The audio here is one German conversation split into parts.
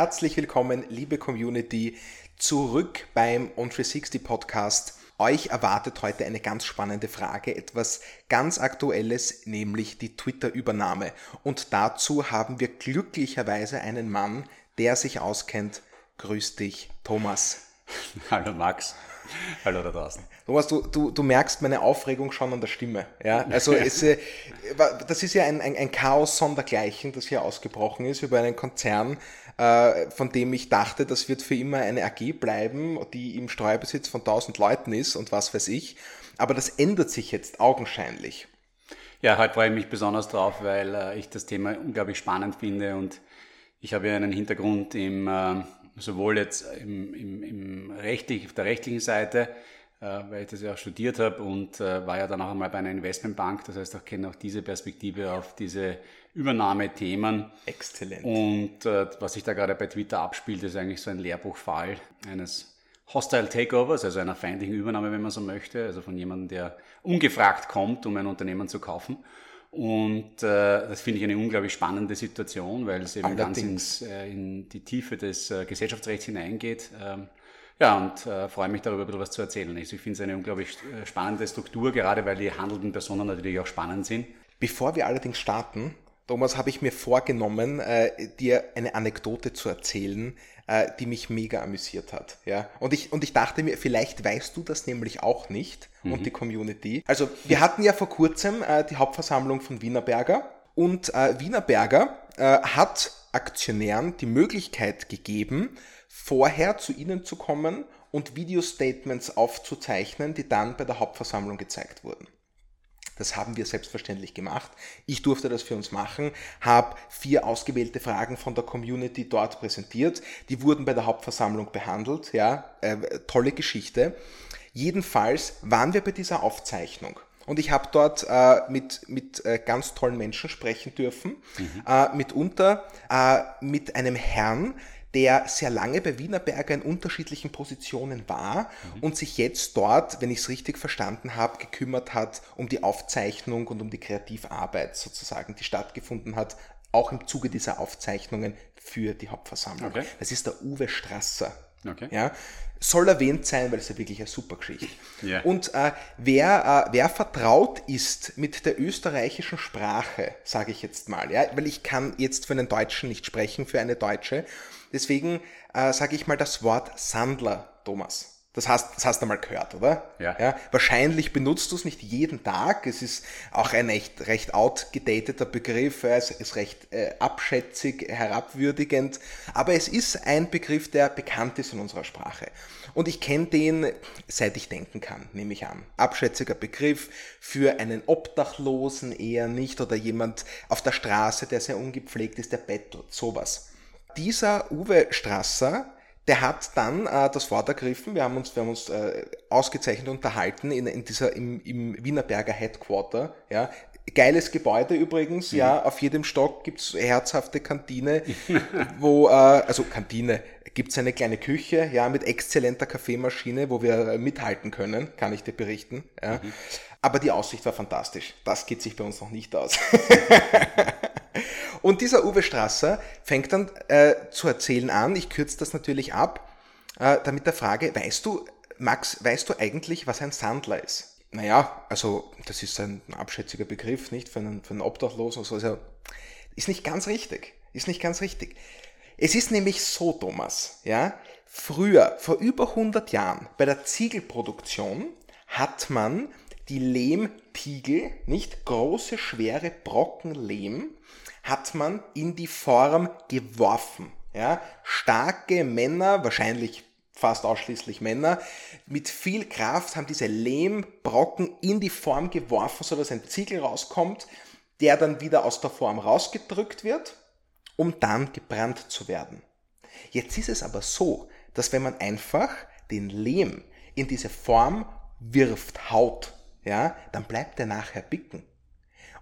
Herzlich willkommen, liebe Community, zurück beim On360 Podcast. Euch erwartet heute eine ganz spannende Frage, etwas ganz Aktuelles, nämlich die Twitter-Übernahme. Und dazu haben wir glücklicherweise einen Mann, der sich auskennt. Grüß dich, Thomas. Hallo Max. Hallo da draußen. Thomas, du, du, du merkst meine Aufregung schon an der Stimme. Ja? Also es, äh, das ist ja ein, ein, ein Chaos sondergleichen, das hier ausgebrochen ist über einen Konzern, äh, von dem ich dachte, das wird für immer eine AG bleiben, die im Steuerbesitz von 1000 Leuten ist und was weiß ich. Aber das ändert sich jetzt augenscheinlich. Ja, heute freue ich mich besonders drauf, weil äh, ich das Thema unglaublich spannend finde und ich habe ja einen Hintergrund im sowohl jetzt im, im, im rechtlich, auf der rechtlichen Seite, äh, weil ich das ja auch studiert habe und äh, war ja dann auch einmal bei einer Investmentbank. Das heißt, ich kenne auch diese Perspektive auf diese Übernahmethemen. Exzellent. Und äh, was sich da gerade bei Twitter abspielt, ist eigentlich so ein Lehrbuchfall eines Hostile Takeovers, also einer feindlichen Übernahme, wenn man so möchte, also von jemandem, der ungefragt kommt, um ein Unternehmen zu kaufen. Und äh, das finde ich eine unglaublich spannende Situation, weil es eben Allerdings. ganz ins, äh, in die Tiefe des äh, Gesellschaftsrechts hineingeht. Ähm, ja, und äh, freue mich darüber, ein bisschen was zu erzählen. Also ich finde es eine unglaublich äh, spannende Struktur, gerade weil die handelnden Personen natürlich auch spannend sind. Bevor wir allerdings starten, Thomas, habe ich mir vorgenommen, äh, dir eine Anekdote zu erzählen, äh, die mich mega amüsiert hat. Ja? Und, ich, und ich dachte mir, vielleicht weißt du das nämlich auch nicht mhm. und die Community. Also wir hatten ja vor kurzem äh, die Hauptversammlung von Wienerberger und äh, Wienerberger äh, hat Aktionären die Möglichkeit gegeben, vorher zu ihnen zu kommen und Video-Statements aufzuzeichnen, die dann bei der Hauptversammlung gezeigt wurden. Das haben wir selbstverständlich gemacht. Ich durfte das für uns machen, habe vier ausgewählte Fragen von der Community dort präsentiert. Die wurden bei der Hauptversammlung behandelt. Ja, äh, tolle Geschichte. Jedenfalls waren wir bei dieser Aufzeichnung. Und ich habe dort äh, mit, mit äh, ganz tollen Menschen sprechen dürfen. Mhm. Äh, mitunter äh, mit einem Herrn, der sehr lange bei Wienerberger in unterschiedlichen Positionen war mhm. und sich jetzt dort, wenn ich es richtig verstanden habe, gekümmert hat um die Aufzeichnung und um die Kreativarbeit sozusagen, die stattgefunden hat, auch im Zuge dieser Aufzeichnungen für die Hauptversammlung. Okay. Das ist der Uwe Strasser. Okay. Ja, soll erwähnt sein, weil es ja wirklich eine super Geschichte. Yeah. Und äh, wer, äh, wer vertraut ist mit der österreichischen Sprache, sage ich jetzt mal, ja, weil ich kann jetzt für einen Deutschen nicht sprechen, für eine Deutsche, Deswegen äh, sage ich mal das Wort Sandler, Thomas. Das hast, das hast du mal gehört, oder? Ja. ja wahrscheinlich benutzt du es nicht jeden Tag. Es ist auch ein echt recht outgedateter Begriff. Es ist recht äh, abschätzig, herabwürdigend. Aber es ist ein Begriff, der bekannt ist in unserer Sprache. Und ich kenne den, seit ich denken kann, nehme ich an. Abschätziger Begriff für einen Obdachlosen eher nicht oder jemand auf der Straße, der sehr ungepflegt ist, der bettelt. Sowas. Dieser Uwe Strasser, der hat dann äh, das Wort ergriffen. Wir haben uns, wir haben uns äh, ausgezeichnet unterhalten in, in dieser, im, im Wienerberger Headquarter. Ja. Geiles Gebäude übrigens, mhm. ja. Auf jedem Stock gibt's herzhafte Kantine, wo, äh, also Kantine, gibt's eine kleine Küche, ja, mit exzellenter Kaffeemaschine, wo wir mithalten können, kann ich dir berichten. Ja. Mhm. Aber die Aussicht war fantastisch. Das geht sich bei uns noch nicht aus. Und dieser Uwe Strasser fängt dann äh, zu erzählen an, ich kürze das natürlich ab, äh, damit der Frage, weißt du, Max, weißt du eigentlich, was ein Sandler ist? Naja, also das ist ein abschätziger Begriff, nicht für einen, für einen Obdachlosen. So. Also, ist nicht ganz richtig. Ist nicht ganz richtig. Es ist nämlich so, Thomas, ja, früher, vor über 100 Jahren, bei der Ziegelproduktion hat man die Lehmtiegel, nicht große, schwere Brocken Lehm, hat man in die Form geworfen. Ja? Starke Männer, wahrscheinlich fast ausschließlich Männer, mit viel Kraft haben diese Lehmbrocken in die Form geworfen, sodass ein Ziegel rauskommt, der dann wieder aus der Form rausgedrückt wird, um dann gebrannt zu werden. Jetzt ist es aber so, dass wenn man einfach den Lehm in diese Form wirft, haut, ja, dann bleibt er nachher bicken.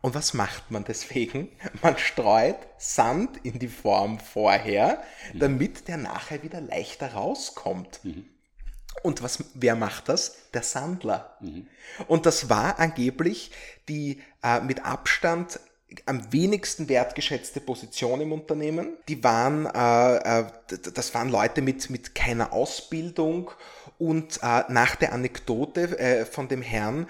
Und was macht man deswegen? Man streut Sand in die Form vorher, mhm. damit der nachher wieder leichter rauskommt. Mhm. Und was, wer macht das? Der Sandler. Mhm. Und das war angeblich die äh, mit Abstand am wenigsten wertgeschätzte Position im Unternehmen. Die waren, äh, äh, das waren Leute mit, mit keiner Ausbildung und äh, nach der Anekdote äh, von dem Herrn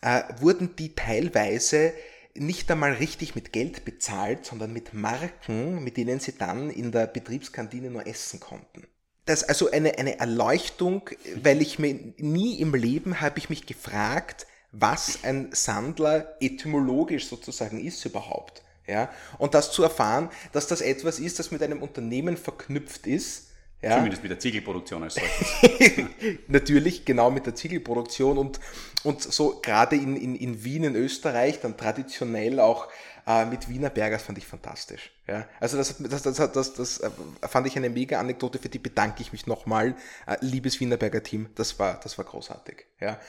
äh, wurden die teilweise nicht einmal richtig mit Geld bezahlt, sondern mit Marken, mit denen sie dann in der Betriebskantine nur essen konnten. Das ist also eine, eine Erleuchtung, weil ich mir nie im Leben habe ich mich gefragt, was ein Sandler etymologisch sozusagen ist überhaupt. Ja? Und das zu erfahren, dass das etwas ist, das mit einem Unternehmen verknüpft ist. Ja? Zumindest mit der Ziegelproduktion als solches. Natürlich, genau mit der Ziegelproduktion und, und so gerade in, in, in Wien, in Österreich, dann traditionell auch äh, mit Wiener Bergers fand ich fantastisch. Ja? Also das, das, das, das, das äh, fand ich eine mega Anekdote, für die bedanke ich mich nochmal. Äh, liebes Wienerberger Team, das war, das war großartig. Ja?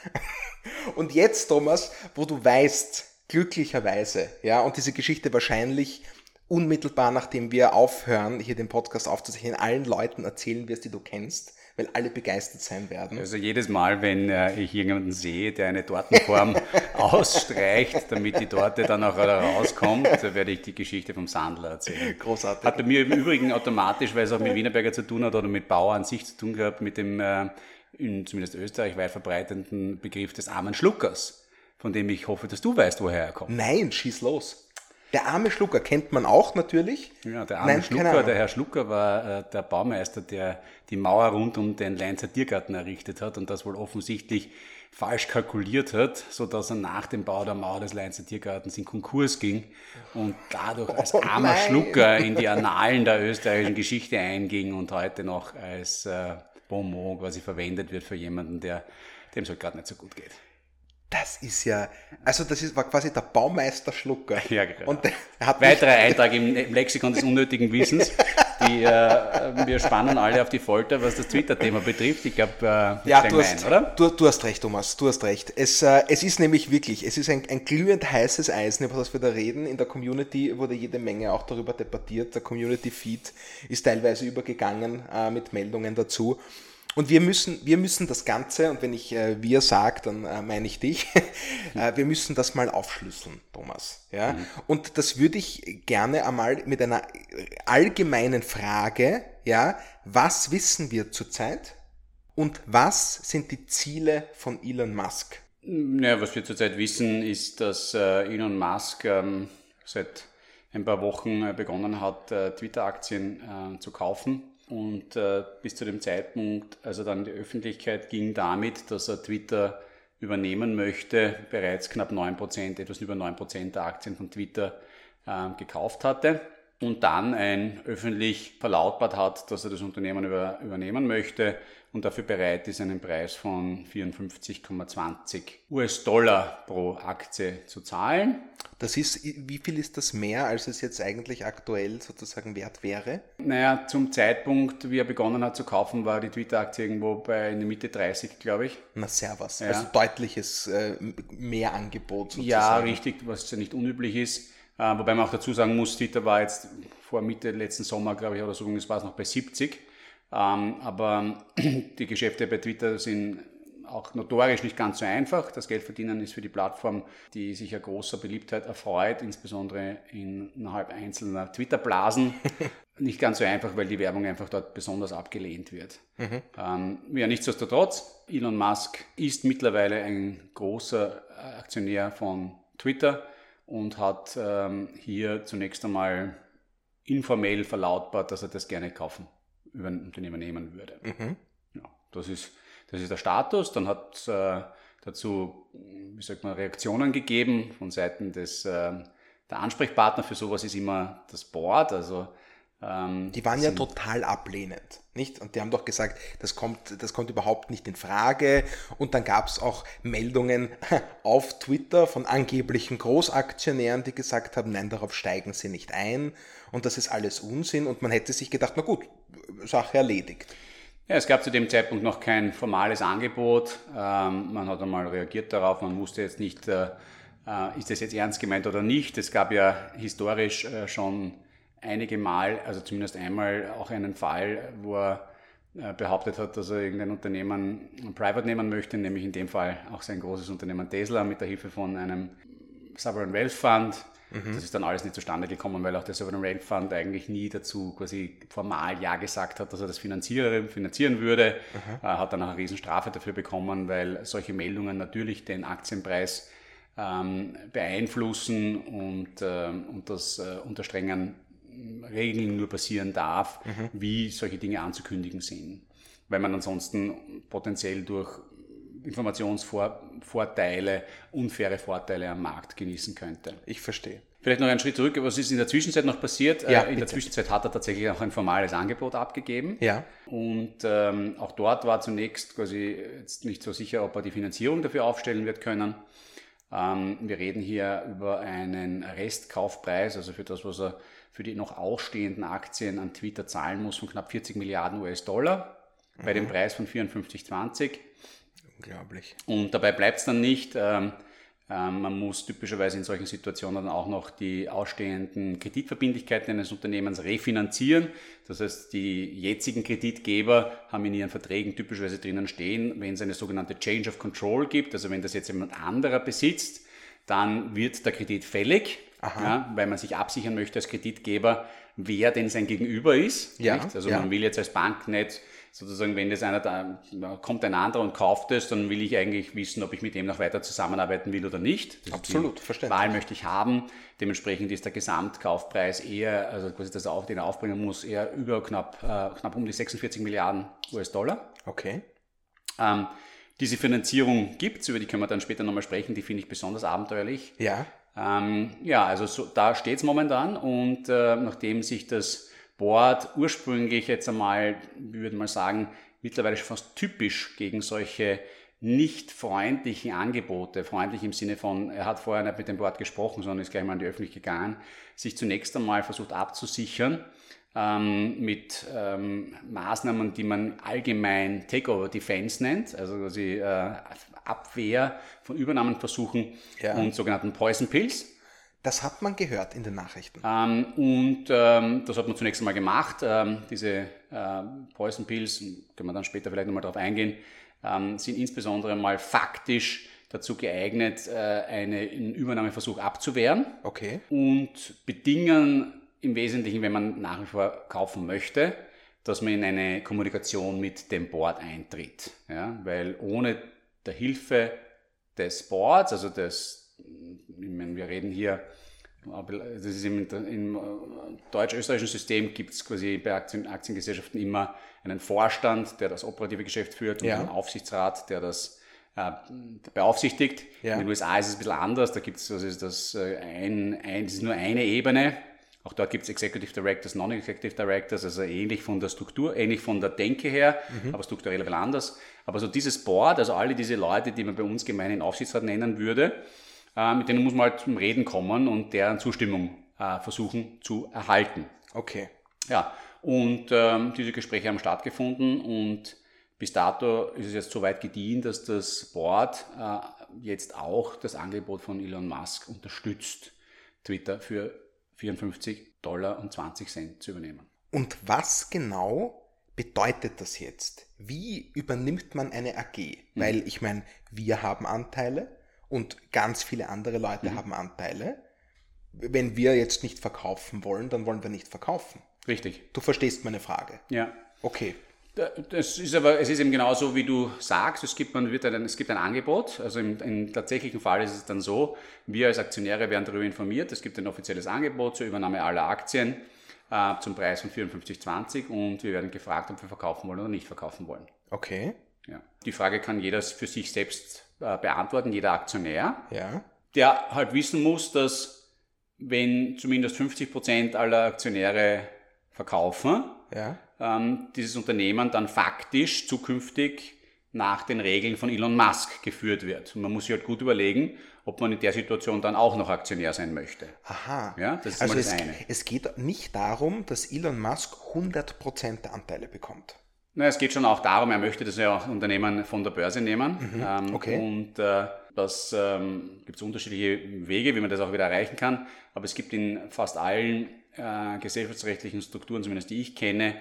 Und jetzt, Thomas, wo du weißt, glücklicherweise, ja, und diese Geschichte wahrscheinlich unmittelbar nachdem wir aufhören, hier den Podcast aufzuzeichnen, allen Leuten erzählen wirst, die du kennst, weil alle begeistert sein werden. Also jedes Mal, wenn äh, ich jemanden sehe, der eine Tortenform ausstreicht, damit die Torte dann auch rauskommt, werde ich die Geschichte vom Sandler erzählen. Großartig. Hat bei mir im Übrigen automatisch, weil es auch mit Wienerberger zu tun hat oder mit Bauer an sich zu tun gehabt, mit dem äh, in zumindest Österreich weit verbreitenden Begriff des armen Schluckers, von dem ich hoffe, dass du weißt, woher er kommt. Nein, schieß los. Der arme Schlucker kennt man auch natürlich. Ja, der arme Nein, Schlucker, der Herr Schlucker war äh, der Baumeister, der die Mauer rund um den Leinzer Tiergarten errichtet hat und das wohl offensichtlich falsch kalkuliert hat, so dass er nach dem Bau der Mauer des Leinzer Tiergartens in Konkurs ging und dadurch als oh, armer nein. Schlucker in die Annalen der österreichischen Geschichte einging und heute noch als äh, Bonbon quasi verwendet wird für jemanden, der dem es halt gerade nicht so gut geht. Das ist ja, also das ist, war quasi der Baumeister Schlucker. Ja, genau. Und er hat Weitere Eintrag im, im, Lexikon des unnötigen Wissens. Die, äh, wir spannen alle auf die Folter, was das Twitter-Thema betrifft. Ich glaube, äh, ja, du hast, ein, oder? Du, du, hast recht, Thomas, du hast recht. Es, äh, es ist nämlich wirklich, es ist ein, ein glühend heißes Eisen, über das wir da reden. In der Community wurde jede Menge auch darüber debattiert. Der Community-Feed ist teilweise übergegangen äh, mit Meldungen dazu. Und wir müssen, wir müssen das Ganze, und wenn ich äh, wir sage, dann äh, meine ich dich, äh, wir müssen das mal aufschlüsseln, Thomas. Ja? Mhm. Und das würde ich gerne einmal mit einer allgemeinen Frage, ja, was wissen wir zurzeit und was sind die Ziele von Elon Musk? Ja, was wir zurzeit wissen, ist, dass äh, Elon Musk ähm, seit ein paar Wochen äh, begonnen hat, äh, Twitter-Aktien zu kaufen und äh, bis zu dem Zeitpunkt, als er dann die Öffentlichkeit ging, damit, dass er Twitter übernehmen möchte, bereits knapp 9%, etwas über 9% der Aktien von Twitter äh, gekauft hatte und dann ein öffentlich verlautbart hat, dass er das Unternehmen über, übernehmen möchte und dafür bereit ist, einen Preis von 54,20 US-Dollar pro Aktie zu zahlen. Das ist, wie viel ist das mehr, als es jetzt eigentlich aktuell sozusagen wert wäre? Naja, zum Zeitpunkt, wie er begonnen hat zu kaufen, war die Twitter-Aktie irgendwo bei in der Mitte 30, glaube ich. Na, servus. Ja. Also deutliches äh, Mehrangebot sozusagen. Ja, richtig, was ja nicht unüblich ist. Äh, wobei man auch dazu sagen muss, Twitter war jetzt vor Mitte letzten Sommer, glaube ich, oder so, es war es noch bei 70. Ähm, aber die Geschäfte bei Twitter sind auch notorisch nicht ganz so einfach. Das Geldverdienen ist für die Plattform, die sich ja großer Beliebtheit erfreut, insbesondere innerhalb einzelner Twitter-Blasen, nicht ganz so einfach, weil die Werbung einfach dort besonders abgelehnt wird. Mhm. Ähm, ja, nichtsdestotrotz, Elon Musk ist mittlerweile ein großer Aktionär von Twitter und hat ähm, hier zunächst einmal informell verlautbart, dass er das gerne kaufen über ein Unternehmen nehmen würde. Mhm. Ja, das, ist, das ist der Status. Dann hat es äh, dazu, wie sagt man, Reaktionen gegeben von Seiten des äh, der Ansprechpartner für sowas ist immer das Board, also ähm, die waren ja total ablehnend, nicht? Und die haben doch gesagt, das kommt, das kommt überhaupt nicht in Frage. Und dann gab es auch Meldungen auf Twitter von angeblichen Großaktionären, die gesagt haben, nein, darauf steigen sie nicht ein. Und das ist alles Unsinn. Und man hätte sich gedacht, na gut, Sache erledigt. Ja, es gab zu dem Zeitpunkt noch kein formales Angebot. Ähm, man hat einmal reagiert darauf. Man wusste jetzt nicht, äh, äh, ist das jetzt ernst gemeint oder nicht. Es gab ja historisch äh, schon einige Mal, also zumindest einmal auch einen Fall, wo er äh, behauptet hat, dass er irgendein Unternehmen private nehmen möchte, nämlich in dem Fall auch sein großes Unternehmen Tesla mit der Hilfe von einem Sovereign Wealth Fund. Mhm. Das ist dann alles nicht zustande gekommen, weil auch der Sovereign Wealth Fund eigentlich nie dazu quasi formal Ja gesagt hat, dass er das finanzieren, finanzieren würde. Mhm. Hat dann auch eine Riesenstrafe dafür bekommen, weil solche Meldungen natürlich den Aktienpreis ähm, beeinflussen und, äh, und das äh, unter strengen Regeln nur passieren darf, mhm. wie solche Dinge anzukündigen sind. Weil man ansonsten potenziell durch Informationsvorteile, unfaire Vorteile am Markt genießen könnte. Ich verstehe. Vielleicht noch einen Schritt zurück, was ist in der Zwischenzeit noch passiert? Ja, äh, in der Zwischenzeit hat er tatsächlich auch ein formales Angebot abgegeben. Ja. Und ähm, auch dort war zunächst quasi jetzt nicht so sicher, ob er die Finanzierung dafür aufstellen wird können. Ähm, wir reden hier über einen Restkaufpreis, also für das, was er für die noch ausstehenden Aktien an Twitter zahlen muss, von knapp 40 Milliarden US-Dollar mhm. bei dem mhm. Preis von 54,20. Unglaublich. Und dabei bleibt es dann nicht. Ähm, ähm, man muss typischerweise in solchen Situationen dann auch noch die ausstehenden Kreditverbindlichkeiten eines Unternehmens refinanzieren. Das heißt, die jetzigen Kreditgeber haben in ihren Verträgen typischerweise drinnen stehen, wenn es eine sogenannte Change of Control gibt, also wenn das jetzt jemand anderer besitzt, dann wird der Kredit fällig, ja, weil man sich absichern möchte als Kreditgeber, wer denn sein Gegenüber ist. Ja, Also ja. man will jetzt als Bank nicht sozusagen, wenn das einer da, kommt ein anderer und kauft es, dann will ich eigentlich wissen, ob ich mit dem noch weiter zusammenarbeiten will oder nicht. Das Absolut, verständlich. Wahl möchte ich haben. Dementsprechend ist der Gesamtkaufpreis eher, also quasi das auf, den er aufbringen muss, eher über knapp, äh, knapp um die 46 Milliarden US-Dollar. Okay. Ähm, diese Finanzierung gibt es, über die können wir dann später nochmal sprechen, die finde ich besonders abenteuerlich. Ja. Ähm, ja, also so, da steht es momentan und äh, nachdem sich das Board ursprünglich jetzt einmal, ich würde mal sagen, mittlerweile schon fast typisch gegen solche nicht freundlichen Angebote, freundlich im Sinne von, er hat vorher nicht mit dem Board gesprochen, sondern ist gleich mal an die Öffentlichkeit gegangen, sich zunächst einmal versucht abzusichern ähm, mit ähm, Maßnahmen, die man allgemein Takeover Defense nennt, also quasi äh, Abwehr von Übernahmenversuchen Ja. und sogenannten Poison Pills. Das hat man gehört in den Nachrichten. Ähm, und ähm, das hat man zunächst einmal gemacht. Ähm, diese äh, Poison Pills, können wir dann später vielleicht nochmal darauf eingehen, ähm, sind insbesondere mal faktisch dazu geeignet, äh, einen Übernahmeversuch abzuwehren Okay. und bedingen im Wesentlichen, wenn man nach wie vor kaufen möchte, dass man in eine Kommunikation mit dem Board eintritt. Ja? Weil ohne der Hilfe des Boards, also des, ich meine, wir reden hier, das ist im, im äh, deutsch-österreichischen System gibt es quasi bei Aktien, Aktiengesellschaften immer einen Vorstand, der das operative Geschäft führt und Ja. einen Aufsichtsrat, der das äh, beaufsichtigt. Ja. In den USA ist es ein bisschen anders, da gibt es das, ist das, äh, ein, ein, das ist nur eine Ebene. Auch dort gibt es Executive Directors, Non-Executive Directors, also ähnlich von der Struktur, ähnlich von der Denke her, aber strukturell ein bisschen anders. Aber so dieses Board, also alle diese Leute, die man bei uns gemein in Aufsichtsrat nennen würde, äh, mit denen muss man halt zum Reden kommen und deren Zustimmung äh, versuchen zu erhalten. Okay. Ja, und ähm, diese Gespräche haben stattgefunden und bis dato ist es jetzt so weit gediehen, dass das Board äh, jetzt auch das Angebot von Elon Musk unterstützt, Twitter für 54 Dollar und 20 Cent zu übernehmen. Und was genau bedeutet das jetzt? Wie übernimmt man eine AG? Weil ich meine, wir haben Anteile und ganz viele andere Leute haben Anteile. Wenn wir jetzt nicht verkaufen wollen, dann wollen wir nicht verkaufen. Richtig. Du verstehst meine Frage. Ja. Okay. Das ist aber, es ist eben genauso, wie du sagst, es gibt, man wird ein, es gibt ein Angebot, also im, im tatsächlichen Fall ist es dann so, wir als Aktionäre werden darüber informiert, es gibt ein offizielles Angebot zur Übernahme aller Aktien äh, zum Preis von 54,20 und wir werden gefragt, ob wir verkaufen wollen oder nicht verkaufen wollen. Okay. Ja. Die Frage kann jeder für sich selbst äh, beantworten, jeder Aktionär, Ja. der halt wissen muss, dass wenn zumindest 50 Prozent aller Aktionäre verkaufen, Ja. Ähm, dieses Unternehmen dann faktisch zukünftig nach den Regeln von Elon Musk geführt wird. Und man muss sich halt gut überlegen, ob man in der Situation dann auch noch Aktionär sein möchte. Aha. Ja, das ist also mal das es, eine. es geht nicht darum, dass Elon Musk 100% der Anteile bekommt. Na, es geht schon auch darum, er möchte das ja auch Unternehmen von der Börse nehmen. ähm, Mhm. okay. Und äh, das ähm, gibt es unterschiedliche Wege, wie man das auch wieder erreichen kann. Aber es gibt in fast allen äh, gesellschaftsrechtlichen Strukturen, zumindest die ich kenne,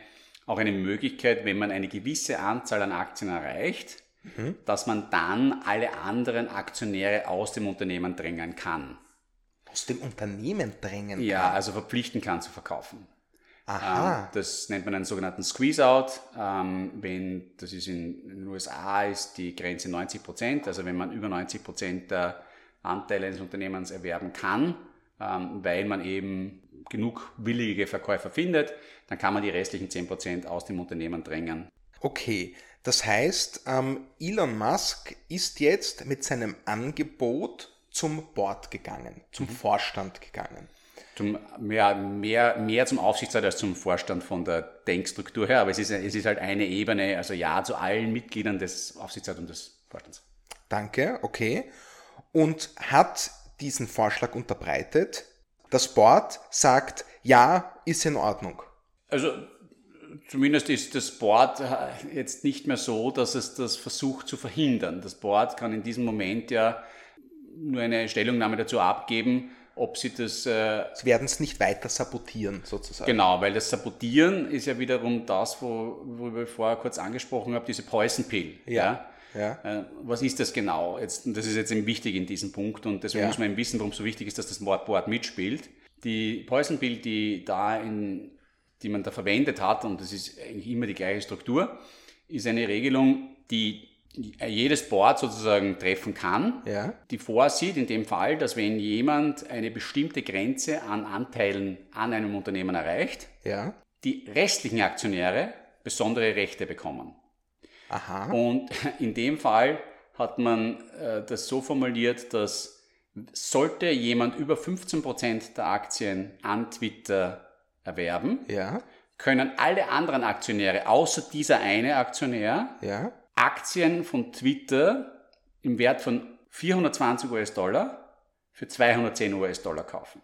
auch eine Möglichkeit, wenn man eine gewisse Anzahl an Aktien erreicht, Mhm. dass man dann alle anderen Aktionäre aus dem Unternehmen drängen kann. Aus dem Unternehmen drängen Ja, kann. also verpflichten kann zu verkaufen. Aha. Ähm, das nennt man einen sogenannten Squeeze-Out. Ähm, wenn, das ist in, in, den USA ist die Grenze 90 Prozent. Also wenn man über 90 Prozent der Anteile eines Unternehmens erwerben kann, ähm, weil man eben genug willige Verkäufer findet, dann kann man die restlichen 10 Prozent aus dem Unternehmen drängen. Okay, das heißt, ähm, Elon Musk ist jetzt mit seinem Angebot zum Board gegangen, zum mhm. Vorstand gegangen zum, mehr, mehr, mehr zum Aufsichtsrat als zum Vorstand von der Denkstruktur her. Aber es ist, es ist halt eine Ebene, also ja zu allen Mitgliedern des Aufsichtsrats und des Vorstands. Danke, okay. Und hat diesen Vorschlag unterbreitet. Das Board sagt, ja, ist in Ordnung. Also zumindest ist das Board jetzt nicht mehr so, dass es das versucht zu verhindern. Das Board kann in diesem Moment ja nur eine Stellungnahme dazu abgeben, ob sie das. Äh, sie werden es nicht weiter sabotieren, sozusagen. Genau, weil das Sabotieren ist ja wiederum das, wo, worüber ich vorher kurz angesprochen habe, diese Poison Pill. Ja. ja. Ja. Äh, was ist das genau? Jetzt, das ist jetzt eben wichtig in diesem Punkt und deswegen ja. muss man eben wissen, warum es so wichtig ist, dass das Board mitspielt. Die Poison Pill, die da in, die man da verwendet hat, und das ist eigentlich immer die gleiche Struktur, ist eine Regelung, die jedes Board sozusagen treffen kann, ja. die vorsieht in dem Fall, dass wenn jemand eine bestimmte Grenze an Anteilen an einem Unternehmen erreicht, ja. die restlichen Aktionäre besondere Rechte bekommen. Aha. Und in dem Fall hat man äh, das so formuliert, dass sollte jemand über 15% der Aktien an Twitter erwerben, ja. können alle anderen Aktionäre, außer dieser eine Aktionär, ja Aktien von Twitter im Wert von 420 US-Dollar für 210 US-Dollar kaufen.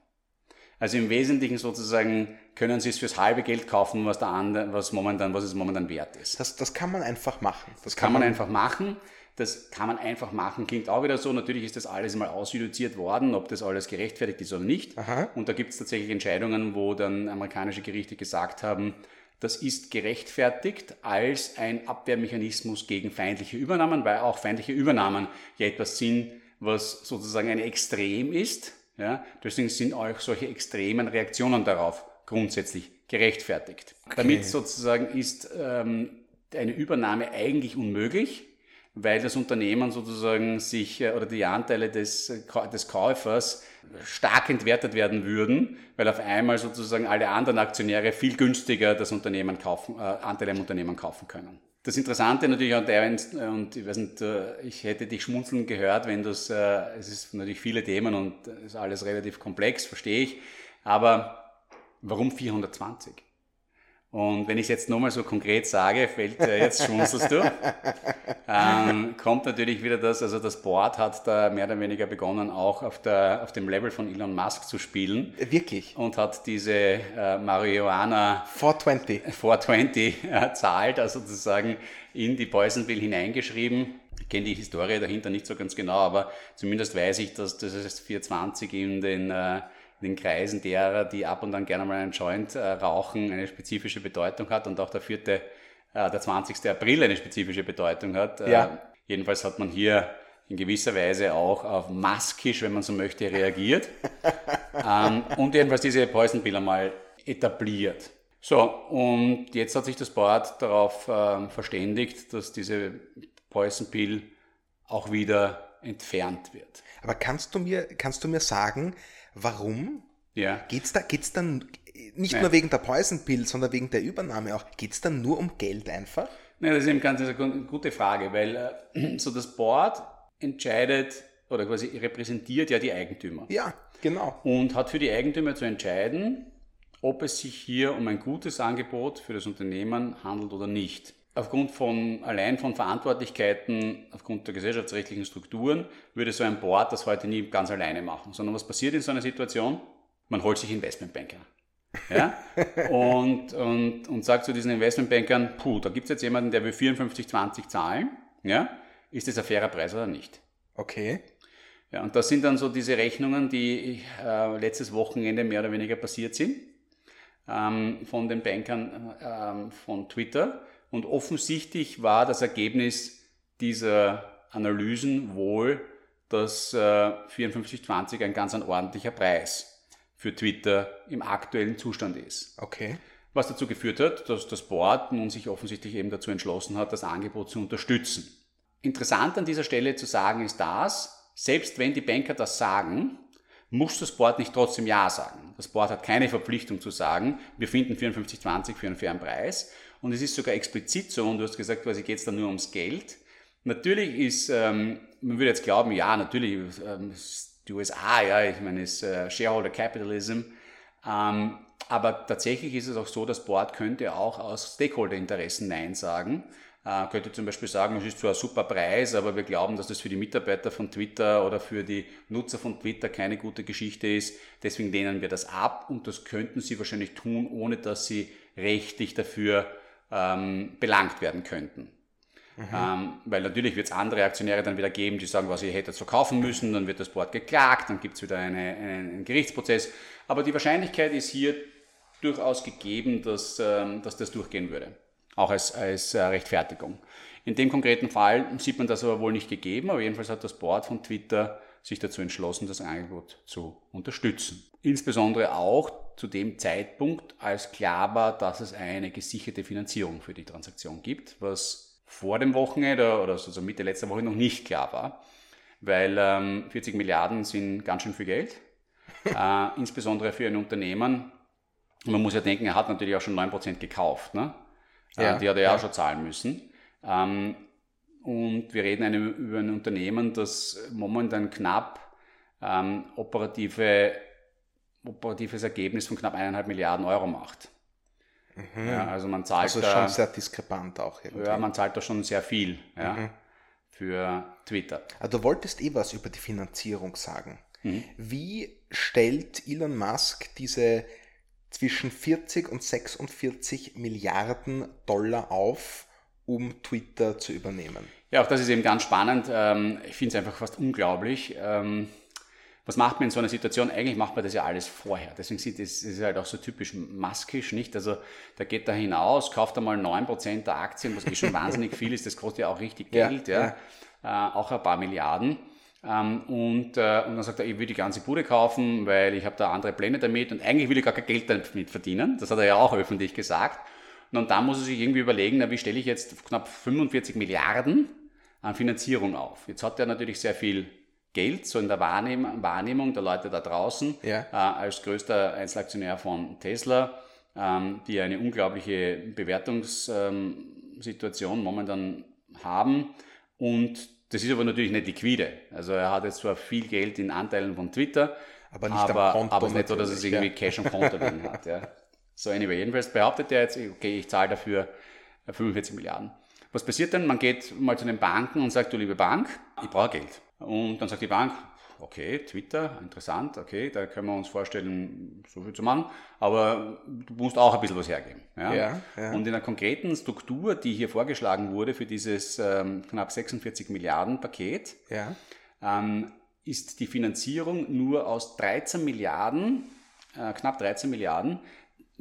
Also im Wesentlichen sozusagen können Sie es fürs halbe Geld kaufen, was, der andere, was, momentan, was es momentan wert ist. Das, das kann man einfach machen. Das kann, kann man, man einfach machen. Das kann man einfach machen. Klingt auch wieder so. Natürlich ist das alles mal ausjudiziert worden, ob das alles gerechtfertigt ist oder nicht. Aha. Und da gibt es tatsächlich Entscheidungen, wo dann amerikanische Gerichte gesagt haben, das ist gerechtfertigt als ein Abwehrmechanismus gegen feindliche Übernahmen, weil auch feindliche Übernahmen ja etwas sind, was sozusagen ein Extrem ist. Ja? Deswegen sind auch solche extremen Reaktionen darauf grundsätzlich gerechtfertigt. Okay. Damit sozusagen ist ähm, eine Übernahme eigentlich unmöglich, weil das Unternehmen sozusagen sich äh, oder die Anteile des, äh, des Käufers stark entwertet werden würden, weil auf einmal sozusagen alle anderen Aktionäre viel günstiger das Unternehmen kaufen, äh, Anteile am Unternehmen kaufen können. Das Interessante natürlich an der, und ich weiß nicht, äh, ich hätte dich schmunzeln gehört, wenn das, äh, es ist natürlich viele Themen und es ist alles relativ komplex, verstehe ich, aber warum 420? Und wenn ich es jetzt nochmal so konkret sage, fällt äh, jetzt schmunzelst du, ähm, kommt natürlich wieder das, also das Board hat da mehr oder weniger begonnen, auch auf, der, auf dem Level von Elon Musk zu spielen. Wirklich? Und hat diese äh, Marihuana 420, 420 äh, zahlt, also sozusagen in die Poison Bill hineingeschrieben. Ich kenne die Historie dahinter nicht so ganz genau, aber zumindest weiß ich, dass das 420 in den äh, den Kreisen derer, die ab und an gerne mal einen Joint äh, rauchen, eine spezifische Bedeutung hat und auch der vierte, äh, der 20. April eine spezifische Bedeutung hat. Ja. jedenfalls hat man hier in gewisser Weise auch auf maskisch, wenn man so möchte, reagiert. ähm, und jedenfalls diese Poison Pill einmal etabliert. So, und jetzt hat sich das Board darauf äh, verständigt, dass diese Poison Pill auch wieder entfernt wird. Aber kannst du mir, kannst du mir sagen, Warum? Ja. Geht's da, geht's dann nicht Nein. nur wegen der Poison Pill, sondern wegen der Übernahme auch? Geht's dann nur um Geld einfach? Nein, das ist eben ganz eine gute Frage, weil äh, so das Board entscheidet oder quasi repräsentiert ja die Eigentümer. Ja, genau. Und hat für die Eigentümer zu entscheiden, ob es sich hier um ein gutes Angebot für das Unternehmen handelt oder nicht aufgrund von, allein von Verantwortlichkeiten, aufgrund der gesellschaftsrechtlichen Strukturen, würde so ein Board das heute nie ganz alleine machen. Sondern was passiert in so einer Situation? Man holt sich Investmentbanker. Ja? und, und, und sagt zu diesen Investmentbankern, puh, da gibt es jetzt jemanden, der will 54,20 zahlen. Ja? Ist das ein fairer Preis oder nicht? Okay. Ja, und das sind dann so diese Rechnungen, die äh, letztes Wochenende mehr oder weniger passiert sind ähm, von den Bankern äh, von Twitter und offensichtlich war das Ergebnis dieser Analysen wohl, dass äh, 54,20 ein ganz ein ordentlicher Preis für Twitter im aktuellen Zustand ist. Okay. Was dazu geführt hat, dass das Board nun sich offensichtlich eben dazu entschlossen hat, das Angebot zu unterstützen. Interessant an dieser Stelle zu sagen ist das, selbst wenn die Banker das sagen, muss das Board nicht trotzdem Ja sagen. Das Board hat keine Verpflichtung zu sagen, wir finden 54,20 für einen fairen Preis. Und es ist sogar explizit so, und du hast gesagt, quasi geht es dann nur ums Geld. Natürlich ist, ähm, man würde jetzt glauben, ja, natürlich, ähm, die USA, ja, ich meine, ist äh, Shareholder Capitalism. Ähm, aber tatsächlich ist es auch so, das Board könnte auch aus Stakeholder-Interessen Nein sagen. Äh, könnte zum Beispiel sagen, es ist zwar ein super Preis, aber wir glauben, dass das für die Mitarbeiter von Twitter oder für die Nutzer von Twitter keine gute Geschichte ist. Deswegen lehnen wir das ab und das könnten sie wahrscheinlich tun, ohne dass sie rechtlich dafür ähm, belangt werden könnten. Mhm. Ähm, weil natürlich wird es andere Aktionäre dann wieder geben, die sagen, was ihr hättet verkaufen müssen, dann wird das Board geklagt, dann gibt es wieder eine, einen Gerichtsprozess. Aber die Wahrscheinlichkeit ist hier durchaus gegeben, dass, ähm, dass das durchgehen würde. Auch als, als äh, Rechtfertigung. In dem konkreten Fall sieht man das aber wohl nicht gegeben, aber jedenfalls hat das Board von Twitter sich dazu entschlossen, das Angebot zu unterstützen. Insbesondere auch zu dem Zeitpunkt, als klar war, dass es eine gesicherte Finanzierung für die Transaktion gibt, was vor dem Wochenende oder also Mitte letzter Woche noch nicht klar war, weil ähm, 40 Milliarden sind ganz schön viel Geld, äh, insbesondere für ein Unternehmen. man muss ja denken, er hat natürlich auch schon 9% gekauft. Ne? Ja, die hat er ja auch schon zahlen müssen. Ähm, und wir reden eine, über ein Unternehmen, das momentan knapp ähm, operative, operatives Ergebnis von knapp eineinhalb Milliarden Euro macht. Mhm. Ja, also man zahlt also da, schon sehr diskrepant auch. Irgendwie. Ja, man zahlt da schon sehr viel ja, mhm. für Twitter. Also du wolltest eh was über die Finanzierung sagen. Mhm. Wie stellt Elon Musk diese zwischen 40 und 46 Milliarden Dollar auf, um Twitter zu übernehmen. Ja, auch das ist eben ganz spannend. Ähm, ich finde es einfach fast unglaublich. Ähm, was macht man in so einer Situation? Eigentlich macht man das ja alles vorher. Deswegen sieht es ist halt auch so typisch maskisch, nicht? Also da geht er hinaus, kauft einmal 9% der Aktien, was eh schon wahnsinnig viel ist. Das kostet ja auch richtig Geld, ja. ja. ja. Äh, auch ein paar Milliarden. Ähm, und, äh, und dann sagt er, ich will die ganze Bude kaufen, weil ich habe da andere Pläne damit und eigentlich will ich gar kein Geld damit verdienen. Das hat er ja auch öffentlich gesagt. Und dann muss er sich irgendwie überlegen, na, wie stelle ich jetzt knapp 45 Milliarden an Finanzierung auf. Jetzt hat er natürlich sehr viel Geld, so in der Wahrnehm Wahrnehmung der Leute da draußen, ja. äh, als größter Einzelaktionär von Tesla, ähm, die eine unglaubliche Bewertungssituation ähm, momentan haben. Und das ist aber natürlich nicht liquide. Also er hat jetzt zwar viel Geld in Anteilen von Twitter, aber nicht aber, am Konto. Aber nicht so, dass es irgendwie. Cash am Konto liegen hat. Ja. So, anyway, jedenfalls behauptet er jetzt, okay, ich zahle dafür 45 Milliarden. Was passiert dann? Man geht mal zu den Banken und sagt, du liebe Bank, ich brauche Geld. Und dann sagt die Bank, okay, Twitter, interessant, okay, da können wir uns vorstellen, so viel zu machen, aber du musst auch ein bisschen was hergeben. Ja? Ja, ja. Und in der konkreten Struktur, die hier vorgeschlagen wurde für dieses ähm, knapp 46 Milliarden Paket, ja. ähm, ist die Finanzierung nur aus 13 Milliarden, äh, knapp 13 Milliarden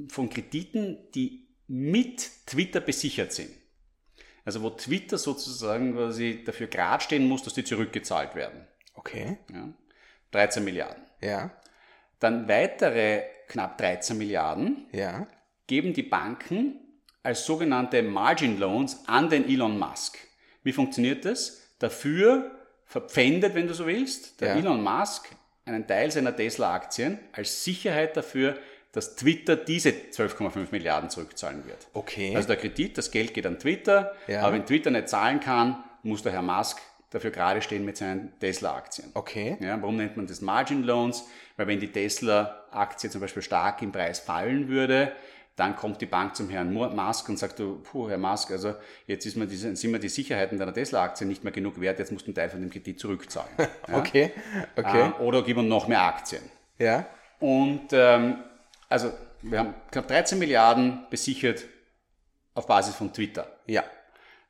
von Krediten, die mit Twitter besichert sind. Also wo Twitter sozusagen quasi dafür gerade stehen muss, dass die zurückgezahlt werden. Okay. Ja, 13 Milliarden. Ja. Dann weitere knapp 13 Milliarden ja. geben die Banken als sogenannte Margin Loans an den Elon Musk. Wie funktioniert das? Dafür verpfändet, wenn du so willst, der ja. Elon Musk einen Teil seiner Tesla-Aktien als Sicherheit dafür, dass Twitter diese 12,5 Milliarden zurückzahlen wird. Okay. Also der Kredit, das Geld geht an Twitter, ja. aber wenn Twitter nicht zahlen kann, muss der Herr Musk dafür gerade stehen mit seinen Tesla-Aktien. Okay. Ja, warum nennt man das Margin Loans? Weil wenn die Tesla-Aktie zum Beispiel stark im Preis fallen würde, dann kommt die Bank zum Herrn Musk und sagt, du, puh, Herr Musk, also jetzt ist mir diese, sind mir die Sicherheiten deiner Tesla-Aktie nicht mehr genug wert, jetzt musst du einen Teil von dem Kredit zurückzahlen. Ja? okay, okay. Äh, oder gib uns noch mehr Aktien. Ja. Und ähm, also wir haben knapp 13 Milliarden besichert auf Basis von Twitter. Ja.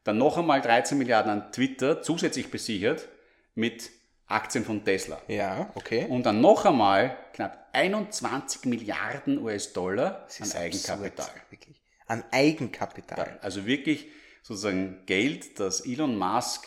Dann noch einmal 13 Milliarden an Twitter zusätzlich besichert mit Aktien von Tesla. Ja, okay. Und dann noch einmal knapp 21 Milliarden US-Dollar an Eigenkapital. wirklich. An Eigenkapital. Also wirklich sozusagen Geld, das Elon Musk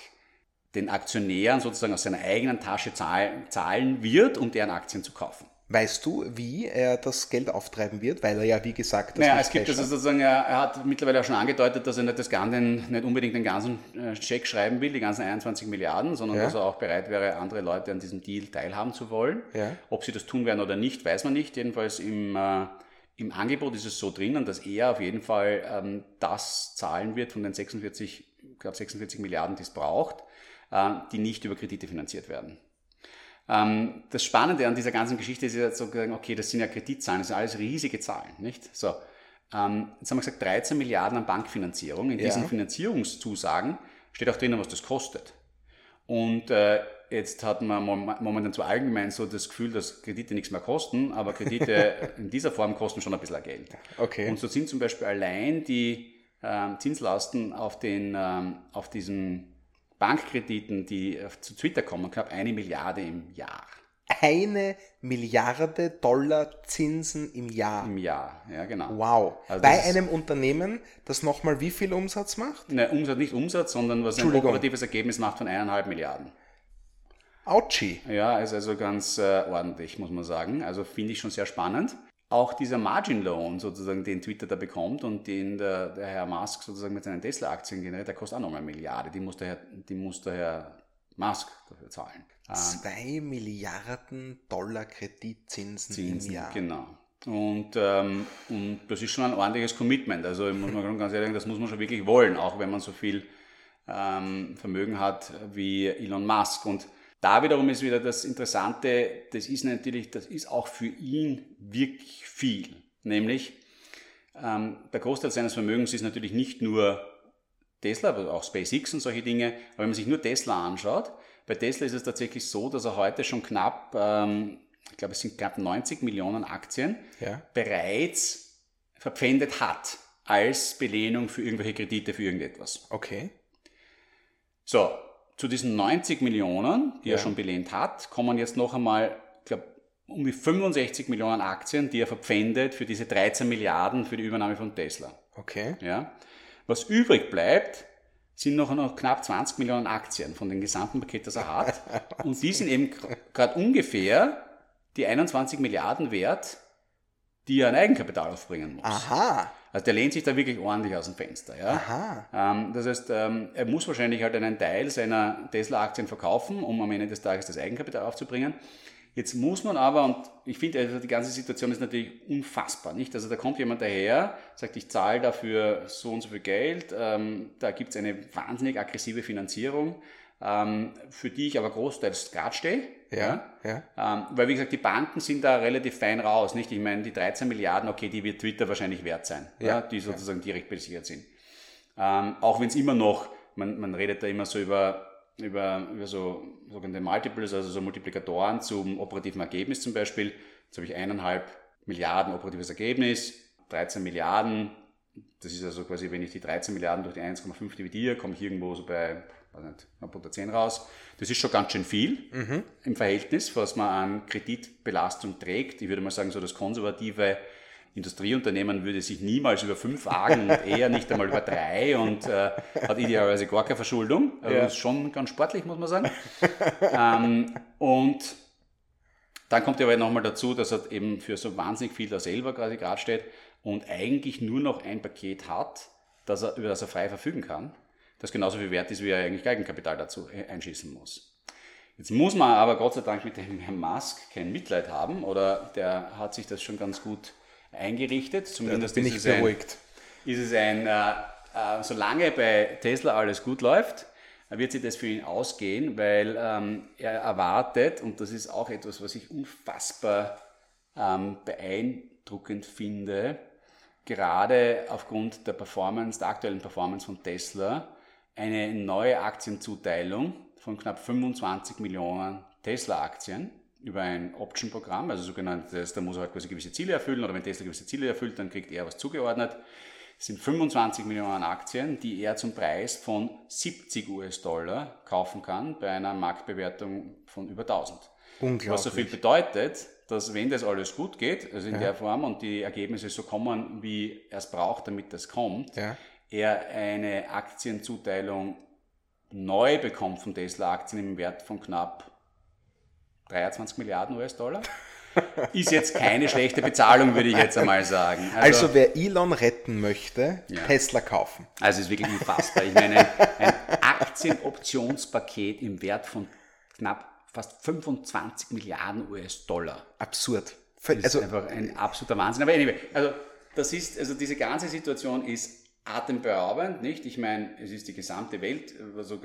den Aktionären sozusagen aus seiner eigenen Tasche zahlen wird, um deren Aktien zu kaufen. Weißt du, wie er das Geld auftreiben wird? Weil er ja, wie gesagt, das naja, es gibt also sozusagen, er, hat mittlerweile auch schon angedeutet, dass er nicht, das Ganze, nicht unbedingt den ganzen äh, Scheck schreiben will, die ganzen 21 Milliarden, sondern ja. dass er auch bereit wäre, andere Leute an diesem Deal teilhaben zu wollen. Ja. Ob sie das tun werden oder nicht, weiß man nicht. Jedenfalls im, äh, im Angebot ist es so drinnen, dass er auf jeden Fall ähm, das zahlen wird von den 46, glaube 46 Milliarden, die es braucht, äh, die nicht über Kredite finanziert werden. Ähm, das Spannende an dieser ganzen Geschichte ist ja sozusagen, okay, das sind ja Kreditzahlen, das sind alles riesige Zahlen, nicht? So, ähm, jetzt haben wir gesagt, 13 Milliarden an Bankfinanzierung. In diesen ja. Finanzierungszusagen steht auch drinnen, was das kostet. Und äh, jetzt hat man momentan zu allgemein so das Gefühl, dass Kredite nichts mehr kosten, aber Kredite in dieser Form kosten schon ein bisschen Geld. Okay. Und so sind zum Beispiel allein die ähm, Zinslasten auf, den, ähm, auf diesen Bankkrediten, die zu Twitter kommen, knapp eine Milliarde im Jahr. Eine Milliarde Dollar Zinsen im Jahr. Im Jahr, ja genau. Wow. Also Bei einem Unternehmen, das nochmal wie viel Umsatz macht? Ne, Umsatz, nicht Umsatz, sondern was ein operatives Ergebnis macht von eineinhalb Milliarden. Autschi. Ja, ist also ganz äh, ordentlich, muss man sagen. Also finde ich schon sehr spannend auch dieser Margin Loan sozusagen, den Twitter da bekommt und den der, der Herr Musk sozusagen mit seinen Tesla-Aktien generiert, der kostet auch nochmal eine Milliarde. Die muss der Herr, die muss der Herr Musk dafür zahlen. Zwei ähm, Milliarden Dollar Kreditzinsen Zinsen, im Jahr. Genau. Und, ähm, und das ist schon ein ordentliches Commitment. Also ich muss man ganz ehrlich sagen, das muss man schon wirklich wollen, auch wenn man so viel ähm, Vermögen hat wie Elon Musk. Und da wiederum ist wieder das Interessante, das ist natürlich, das ist auch für ihn wirklich viel. Nämlich, ähm, der Großteil seines Vermögens ist natürlich nicht nur Tesla, aber auch SpaceX und solche Dinge. Aber wenn man sich nur Tesla anschaut, bei Tesla ist es tatsächlich so, dass er heute schon knapp, ähm, ich glaube es sind knapp 90 Millionen Aktien, ja. bereits verpfändet hat als Belehnung für irgendwelche Kredite für irgendetwas. Okay. So, zu diesen 90 Millionen, die ja. er schon belehnt hat, kommen jetzt noch einmal, ich glaube, um die 65 Millionen Aktien, die er verpfändet für diese 13 Milliarden für die Übernahme von Tesla. Okay. Ja. Was übrig bleibt, sind noch, noch knapp 20 Millionen Aktien von dem gesamten Paket, das er hat. Und die sind eben gerade ungefähr die 21 Milliarden wert, die er an Eigenkapital aufbringen muss. Aha. Also der lehnt sich da wirklich ordentlich aus dem Fenster. Ja? Aha. Ähm, das heißt, ähm, er muss wahrscheinlich halt einen Teil seiner Tesla-Aktien verkaufen, um am Ende des Tages das Eigenkapital aufzubringen. Jetzt muss man aber, und ich finde, also die ganze Situation ist natürlich unfassbar, nicht? Also da kommt jemand daher, sagt, ich zahle dafür so und so viel Geld, ähm, da gibt es eine wahnsinnig aggressive Finanzierung, für die ich aber großteils gerade stehe. Ja, ja. Ähm, weil, wie gesagt, die Banken sind da relativ fein raus. Nicht? Ich meine, die 13 Milliarden, okay, die wird Twitter wahrscheinlich wert sein, ja, ja die sozusagen ja. direkt besichert sind. Ähm, auch wenn es immer noch, man, man redet da immer so über, über, über so sogenannte Multiples, also so Multiplikatoren zum operativen Ergebnis zum Beispiel. Jetzt habe ich eineinhalb Milliarden operatives Ergebnis, 13 Milliarden. Das ist also quasi, wenn ich die 13 Milliarden durch die 1,5 dividiere, komme ich irgendwo so bei nicht, unter 10 raus. Das ist schon ganz schön viel mhm. im Verhältnis, was man an Kreditbelastung trägt. Ich würde mal sagen, so das konservative Industrieunternehmen würde sich niemals über fünf wagen und eher nicht einmal über drei und äh, hat idealerweise gar keine Verschuldung. Also ja. ist schon ganz sportlich, muss man sagen. ähm, und dann kommt ja aber nochmal dazu, dass er eben für so wahnsinnig viel da selber quasi gerade steht und eigentlich nur noch ein Paket hat, das er, über das er frei verfügen kann das genauso viel wert ist, wie er eigentlich Eigenkapital dazu einschießen muss. Jetzt muss man aber Gott sei Dank mit dem Herrn Musk kein Mitleid haben oder der hat sich das schon ganz gut eingerichtet. Zumindest bin ist, ich beruhigt. Ein, ist es ein, äh, äh, solange bei Tesla alles gut läuft, wird sich das für ihn ausgehen, weil ähm, er erwartet, und das ist auch etwas, was ich unfassbar ähm, beeindruckend finde, gerade aufgrund der Performance, der aktuellen Performance von Tesla, eine neue Aktienzuteilung von knapp 25 Millionen Tesla-Aktien über ein Option-Programm, also sogenanntes, da muss er halt quasi gewisse Ziele erfüllen oder wenn Tesla gewisse Ziele erfüllt, dann kriegt er was zugeordnet. Das sind 25 Millionen Aktien, die er zum Preis von 70 US-Dollar kaufen kann bei einer Marktbewertung von über 1000. Unglaublich. Was so viel bedeutet, dass wenn das alles gut geht, also in ja. der Form und die Ergebnisse so kommen, wie er es braucht, damit das kommt, ja er eine Aktienzuteilung neu bekommt von Tesla-Aktien im Wert von knapp 23 Milliarden US-Dollar. Ist jetzt keine schlechte Bezahlung, würde ich jetzt einmal sagen. Also, also wer Elon retten möchte, ja. Tesla kaufen. Also ist wirklich unfassbar. Ich meine, ein Aktienoptionspaket im Wert von knapp fast 25 Milliarden US-Dollar. Absurd. Das also, ist einfach ein absoluter Wahnsinn. Aber anyway, also das ist, also diese ganze Situation ist atemberaubend, nicht? Ich meine, es ist die gesamte Welt, also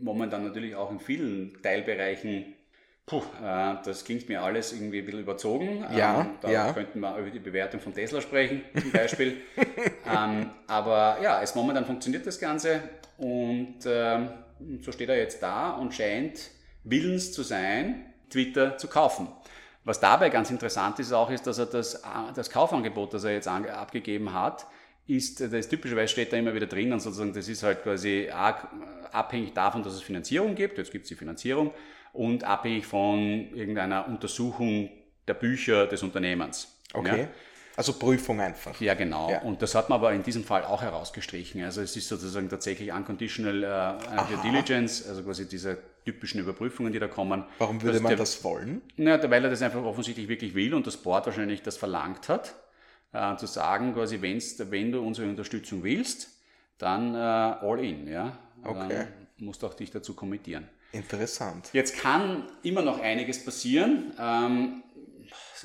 momentan natürlich auch in vielen Teilbereichen Puh, äh, das klingt mir alles irgendwie ein bisschen überzogen. Ja, ähm, da ja. könnten wir über die Bewertung von Tesla sprechen, zum Beispiel. ähm, aber ja, es momentan funktioniert das Ganze und ähm, so steht er jetzt da und scheint willens zu sein, Twitter zu kaufen. Was dabei ganz interessant ist auch, ist, dass er das, das Kaufangebot, das er jetzt abgegeben hat, ist, das typischerweise steht da immer wieder drin und sozusagen, das ist halt quasi abhängig davon, dass es Finanzierung gibt. Jetzt gibt es die Finanzierung und abhängig von irgendeiner Untersuchung der Bücher des Unternehmens. Okay. Ja. Also Prüfung einfach. Ja, genau. Ja. Und das hat man aber in diesem Fall auch herausgestrichen. Also es ist sozusagen tatsächlich unconditional äh, Due Diligence, also quasi diese typischen Überprüfungen, die da kommen. Warum würde man der, das wollen? Na, weil er das einfach offensichtlich wirklich will und das Board wahrscheinlich das verlangt hat, äh, zu sagen, quasi, wenn du unsere Unterstützung willst, dann äh, all in, ja. Okay. Dann musst du auch dich dazu kommittieren. Interessant. Jetzt kann immer noch einiges passieren. Ähm,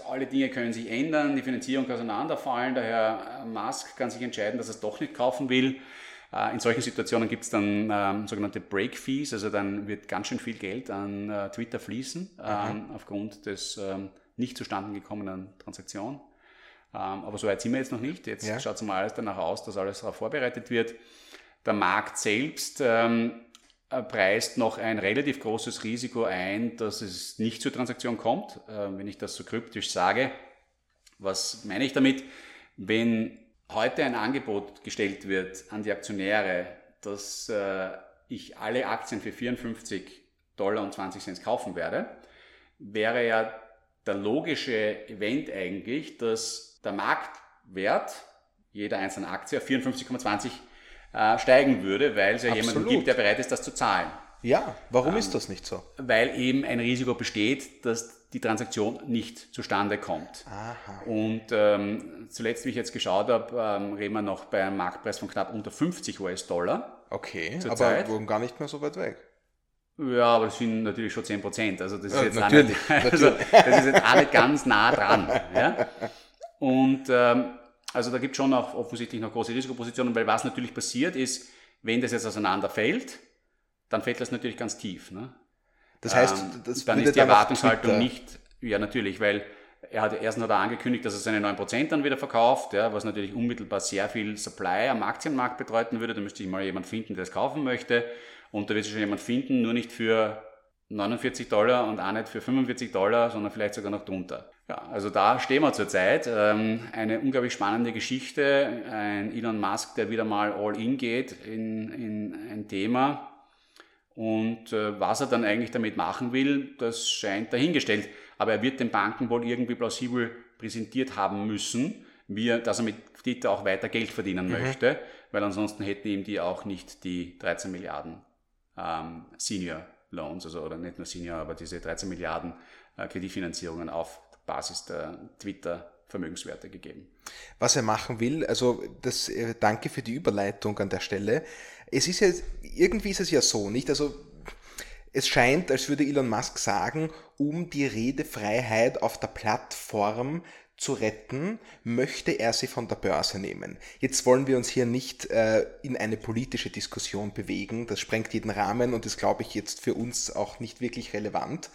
alle Dinge können sich ändern, die Finanzierung kann auseinanderfallen, daher Musk kann sich entscheiden, dass er es doch nicht kaufen will. Äh, in solchen Situationen gibt es dann ähm, sogenannte Break Fees, also dann wird ganz schön viel Geld an äh, Twitter fließen ähm, aufgrund des ähm, nicht zustande gekommenen Transaktion. Ähm, aber so weit sind wir jetzt noch nicht. Jetzt ja. schaut es mal alles danach aus, dass alles darauf vorbereitet wird. Der Markt selbst ähm, äh, preist noch ein relativ großes Risiko ein, dass es nicht zur Transaktion kommt. Äh, wenn ich das so kryptisch sage, was meine ich damit? Wenn heute ein Angebot gestellt wird an die Aktionäre, dass äh, ich alle Aktien für 54 Dollar und 20 Cent kaufen werde, wäre ja der logische Event eigentlich, dass der Marktwert jeder einzelnen Aktie auf 54,20 äh, steigen würde, weil es ja Absolut. jemanden gibt, der bereit ist, das zu zahlen. Ja, warum ähm, ist das nicht so? Weil eben ein Risiko besteht, dass die Transaktion nicht zustande kommt. Aha. Und ähm, zuletzt, wie ich jetzt geschaut habe, ähm, reden wir noch bei einem Marktpreis von knapp unter 50 US-Dollar. Okay, aber Zeit. gar nicht mehr so weit weg. Ja, aber das sind natürlich schon 10 Prozent. Also das ist, ja, jetzt natürlich, nicht, also das ist jetzt auch nicht ganz nah dran. Ja? Und ähm, also da gibt es schon auch offensichtlich noch große Risikopositionen, weil was natürlich passiert ist, wenn das jetzt auseinanderfällt, dann fällt das natürlich ganz tief. Ne? Das heißt, ähm, das dann ist die Erwartungshaltung nicht, ja natürlich, weil er hat erstens hat er angekündigt, dass er seine 9% dann wieder verkauft, ja, was natürlich unmittelbar sehr viel Supply am Aktienmarkt bedeuten würde. Da müsste ich mal jemand finden, der es kaufen möchte. Und da wird sich schon jemand finden, nur nicht für 49 Dollar und auch nicht für 45 Dollar, sondern vielleicht sogar noch drunter. Ja, also da stehen wir zurzeit. Ähm, eine unglaublich spannende Geschichte. Ein Elon Musk, der wieder mal all in geht in, in ein Thema. Und äh, was er dann eigentlich damit machen will, das scheint dahingestellt. Aber er wird den Banken wohl irgendwie plausibel präsentiert haben müssen, wie er, dass er mit Twitter auch weiter Geld verdienen mhm. möchte, weil ansonsten hätten ihm die auch nicht die 13 Milliarden ähm, Senior Loans, also oder nicht nur Senior, aber diese 13 Milliarden äh, Kreditfinanzierungen auf Basis der Twitter Vermögenswerte gegeben. Was er machen will, also das, äh, danke für die Überleitung an der Stelle. Es ist ja, irgendwie ist es ja so, nicht? Also es scheint, als würde Elon Musk sagen, um die Redefreiheit auf der Plattform zu retten, möchte er sie von der Börse nehmen. Jetzt wollen wir uns hier nicht äh, in eine politische Diskussion bewegen, das sprengt jeden Rahmen und ist, glaube ich, jetzt für uns auch nicht wirklich relevant.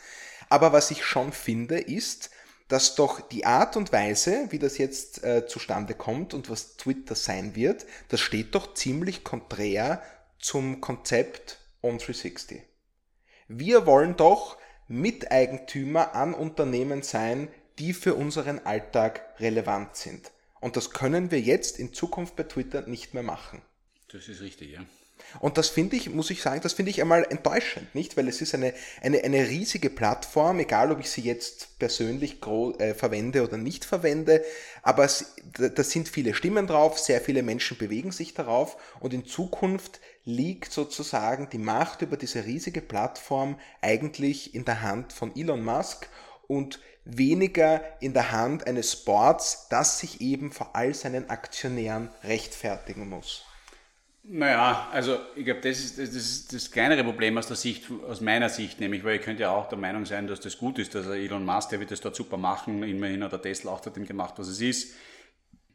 Aber was ich schon finde, ist, dass doch die Art und Weise, wie das jetzt äh, zustande kommt und was Twitter sein wird, das steht doch ziemlich konträr zum Konzept On360. Wir wollen doch Miteigentümer an Unternehmen sein, die für unseren Alltag relevant sind. Und das können wir jetzt in Zukunft bei Twitter nicht mehr machen. Das ist richtig, ja. Und das finde ich, muss ich sagen, das finde ich einmal enttäuschend, nicht? Weil es ist eine, eine, eine riesige Plattform, egal ob ich sie jetzt persönlich äh, verwende oder nicht verwende, aber es, da sind viele Stimmen drauf, sehr viele Menschen bewegen sich darauf und in Zukunft liegt sozusagen die Macht über diese riesige Plattform eigentlich in der Hand von Elon Musk und weniger in der Hand eines Boards, das sich eben vor all seinen Aktionären rechtfertigen muss. Naja, also ich glaube, das ist, das ist das kleinere Problem aus der Sicht, aus meiner Sicht, nämlich, weil ich könnte ja auch der Meinung sein, dass das gut ist, dass Elon Musk, der wird das dort super machen, immerhin hat der Tesla auch dort gemacht, was es ist,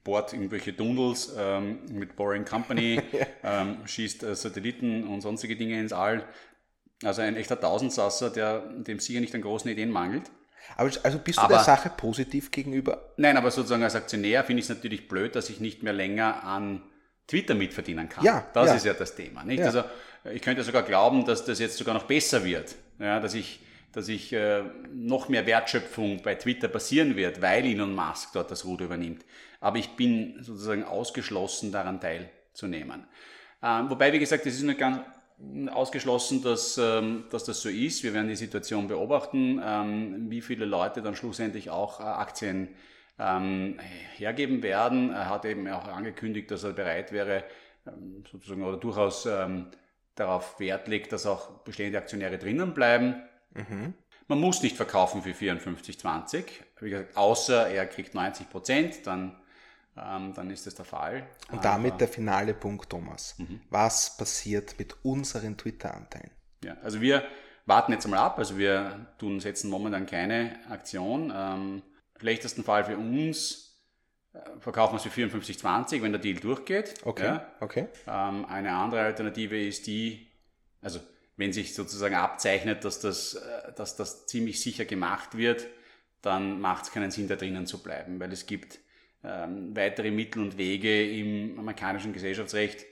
bohrt irgendwelche Tunnels ähm, mit Boring Company, ähm, schießt äh, Satelliten und sonstige Dinge ins All. Also ein echter Tausendsasser, der dem sicher nicht an großen Ideen mangelt. Aber also bist du aber, der Sache positiv gegenüber? Nein, aber sozusagen als Aktionär finde ich es natürlich blöd, dass ich nicht mehr länger an Twitter mitverdienen kann. Ja, das ja. ist ja das Thema. Nicht? Ja. Also ich könnte sogar glauben, dass das jetzt sogar noch besser wird, ja, dass ich, dass ich äh, noch mehr Wertschöpfung bei Twitter passieren wird, weil Elon Musk dort das Ruder übernimmt. Aber ich bin sozusagen ausgeschlossen, daran teilzunehmen. Ähm, wobei, wie gesagt, es ist nicht ganz ausgeschlossen, dass, ähm, dass das so ist. Wir werden die Situation beobachten, ähm, wie viele Leute dann schlussendlich auch äh, Aktien ähm, hergeben werden. Er hat eben auch angekündigt, dass er bereit wäre, sozusagen oder durchaus darauf Wert legt, dass auch bestehende Aktionäre drinnen bleiben. Mhm. Man muss nicht verkaufen für 54,20, wie gesagt, außer er kriegt 90 Prozent, dann, ähm, dann ist das der Fall. Und damit Aber, der finale Punkt, Thomas. Mhm. Was passiert mit unseren Twitter-Anteilen? Ja, also wir warten jetzt mal ab, also wir tun, setzen momentan keine Aktion. Ähm, schlechtesten Fall für uns äh, verkaufen wir es für 54,20, wenn der Deal durchgeht. Okay. Ja. okay. Ähm, eine andere Alternative ist die, also wenn sich sozusagen abzeichnet, dass das, äh, dass das ziemlich sicher gemacht wird, dann macht es keinen Sinn, da drinnen zu bleiben, weil es gibt ähm, weitere Mittel und Wege im amerikanischen Gesellschaftsrecht,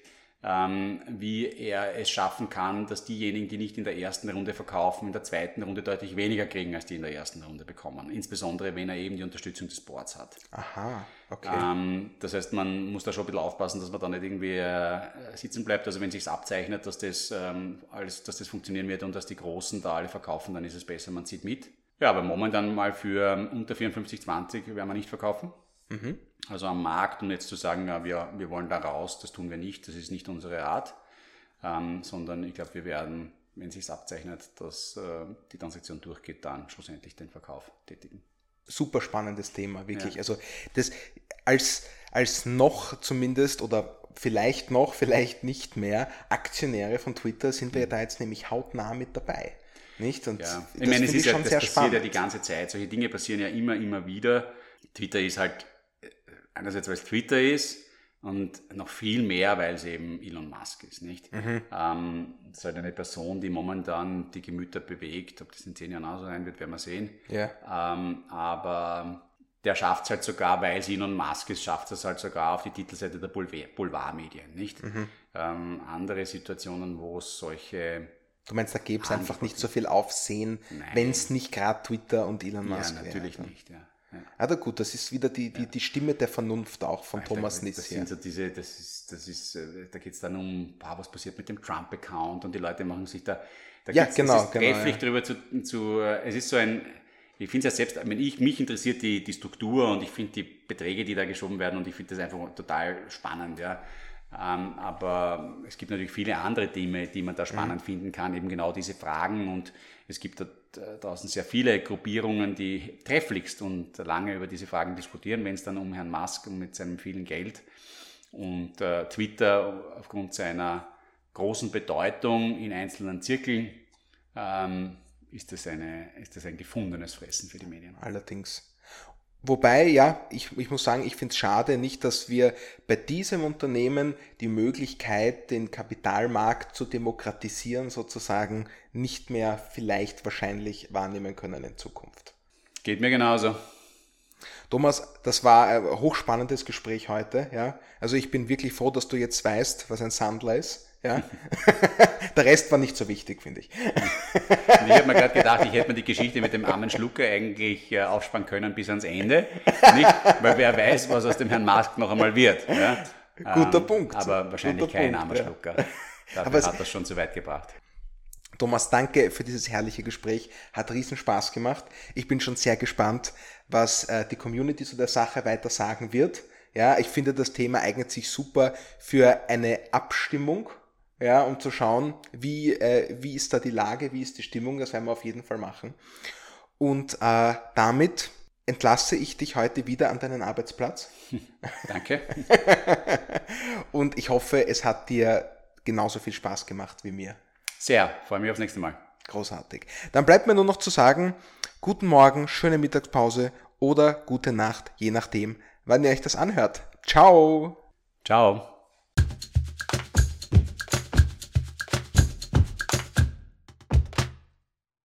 ähm, wie er es schaffen kann, dass diejenigen, die nicht in der ersten Runde verkaufen, in der zweiten Runde deutlich weniger kriegen, als die in der ersten Runde bekommen. Insbesondere, wenn er eben die Unterstützung des Boards hat. Aha, okay. Ähm, das heißt, man muss da schon ein bisschen aufpassen, dass man da nicht irgendwie äh, sitzen bleibt. Also wenn sich abzeichnet, dass das, ähm, alles, dass das funktionieren wird und dass die Großen da alle verkaufen, dann ist es besser, man zieht mit. Ja, aber momentan mal für ähm, unter 54,20 werden wir nicht verkaufen. Mhm. Also am Markt und jetzt zu sagen, ja, wir, wir wollen da raus, das tun wir nicht, das ist nicht unsere Art, ähm, sondern ich glaube, wir werden, wenn sich abzeichnet, dass äh, die Transaktion durchgeht, dann schlussendlich den Verkauf tätigen. Super spannendes Thema, wirklich. Ja. Also das als, als noch zumindest oder vielleicht noch, vielleicht nicht mehr Aktionäre von Twitter sind wir ja da jetzt nämlich hautnah mit dabei. Nicht? Und ja. ich meine, es ist ja, das passiert spannend. ja die ganze Zeit. Solche Dinge passieren ja immer, immer wieder. Twitter ist halt einerseits weil es Twitter ist und noch viel mehr, weil es eben Elon Musk ist, nicht? Mhm. Ähm, das ist halt eine Person, die momentan die Gemüter bewegt. Ob das in zehn Jahren auch so sein wird, werden wir sehen. Ja. Ähm, aber der schafft es halt sogar, weil es Elon Musk ist, schafft es halt sogar auf die Titelseite der Boulevardmedien, nicht? Mhm. Ähm, andere Situationen, wo es solche Du meinst, da gäbe es einfach nicht so viel Aufsehen, wenn es nicht gerade Twitter und Elon Musk wäre? Ja, natürlich wäre. nicht, ja. Ja. Aber gut, das ist wieder die, die, die Stimme der Vernunft auch von Alter, Thomas Niss. Das sind so diese, das ist, das ist, äh, da geht es dann um, was passiert mit dem Trump-Account und die Leute machen sich da, da ja, genau, es genau, trefflich ja. drüber zu, zu, es ist so ein, ich finde es ja selbst, wenn ich, mich interessiert die, die Struktur und ich finde die Beträge, die da geschoben werden und ich finde das einfach total spannend, ja. Ähm, aber es gibt natürlich viele andere Themen, die man da spannend mhm. finden kann, eben genau diese Fragen und es gibt da draußen sehr viele Gruppierungen, die trefflichst und lange über diese Fragen diskutieren, wenn es dann um Herrn Musk und mit seinem vielen Geld und äh, Twitter aufgrund seiner großen Bedeutung in einzelnen Zirkeln ähm, ist, das eine, ist das ein gefundenes Fressen für die Medien. Allerdings. Wobei, ja, ich, ich muss sagen, ich finde es schade nicht, dass wir bei diesem Unternehmen die Möglichkeit, den Kapitalmarkt zu demokratisieren, sozusagen nicht mehr vielleicht wahrscheinlich wahrnehmen können in Zukunft. Geht mir genauso. Thomas, das war ein hochspannendes Gespräch heute. Ja? Also ich bin wirklich froh, dass du jetzt weißt, was ein Sandler ist. Ja? Der Rest war nicht so wichtig, finde ich. ich habe mir gerade gedacht, ich hätte mir die Geschichte mit dem armen Schlucker eigentlich äh, aufspannen können bis ans Ende. Nicht? Weil wer weiß, was aus dem Herrn Mask noch einmal wird. Ja? Guter ähm, Punkt. Aber wahrscheinlich Guter kein Punkt, armer ja. Schlucker. Dafür aber hat das schon zu weit gebracht. Thomas, danke für dieses herrliche Gespräch. Hat riesen Spaß gemacht. Ich bin schon sehr gespannt, was äh, die Community zu der Sache weiter sagen wird. Ja, ich finde, das Thema eignet sich super für eine Abstimmung ja, um zu schauen, wie, äh, wie ist da die Lage, wie ist die Stimmung, das werden wir auf jeden Fall machen. Und äh, damit entlasse ich dich heute wieder an deinen Arbeitsplatz. Danke. Und ich hoffe, es hat dir genauso viel Spaß gemacht wie mir. Sehr, freue mich aufs nächste Mal. Großartig. Dann bleibt mir nur noch zu sagen, guten Morgen, schöne Mittagspause oder gute Nacht, je nachdem, wann ihr euch das anhört. Ciao. Ciao.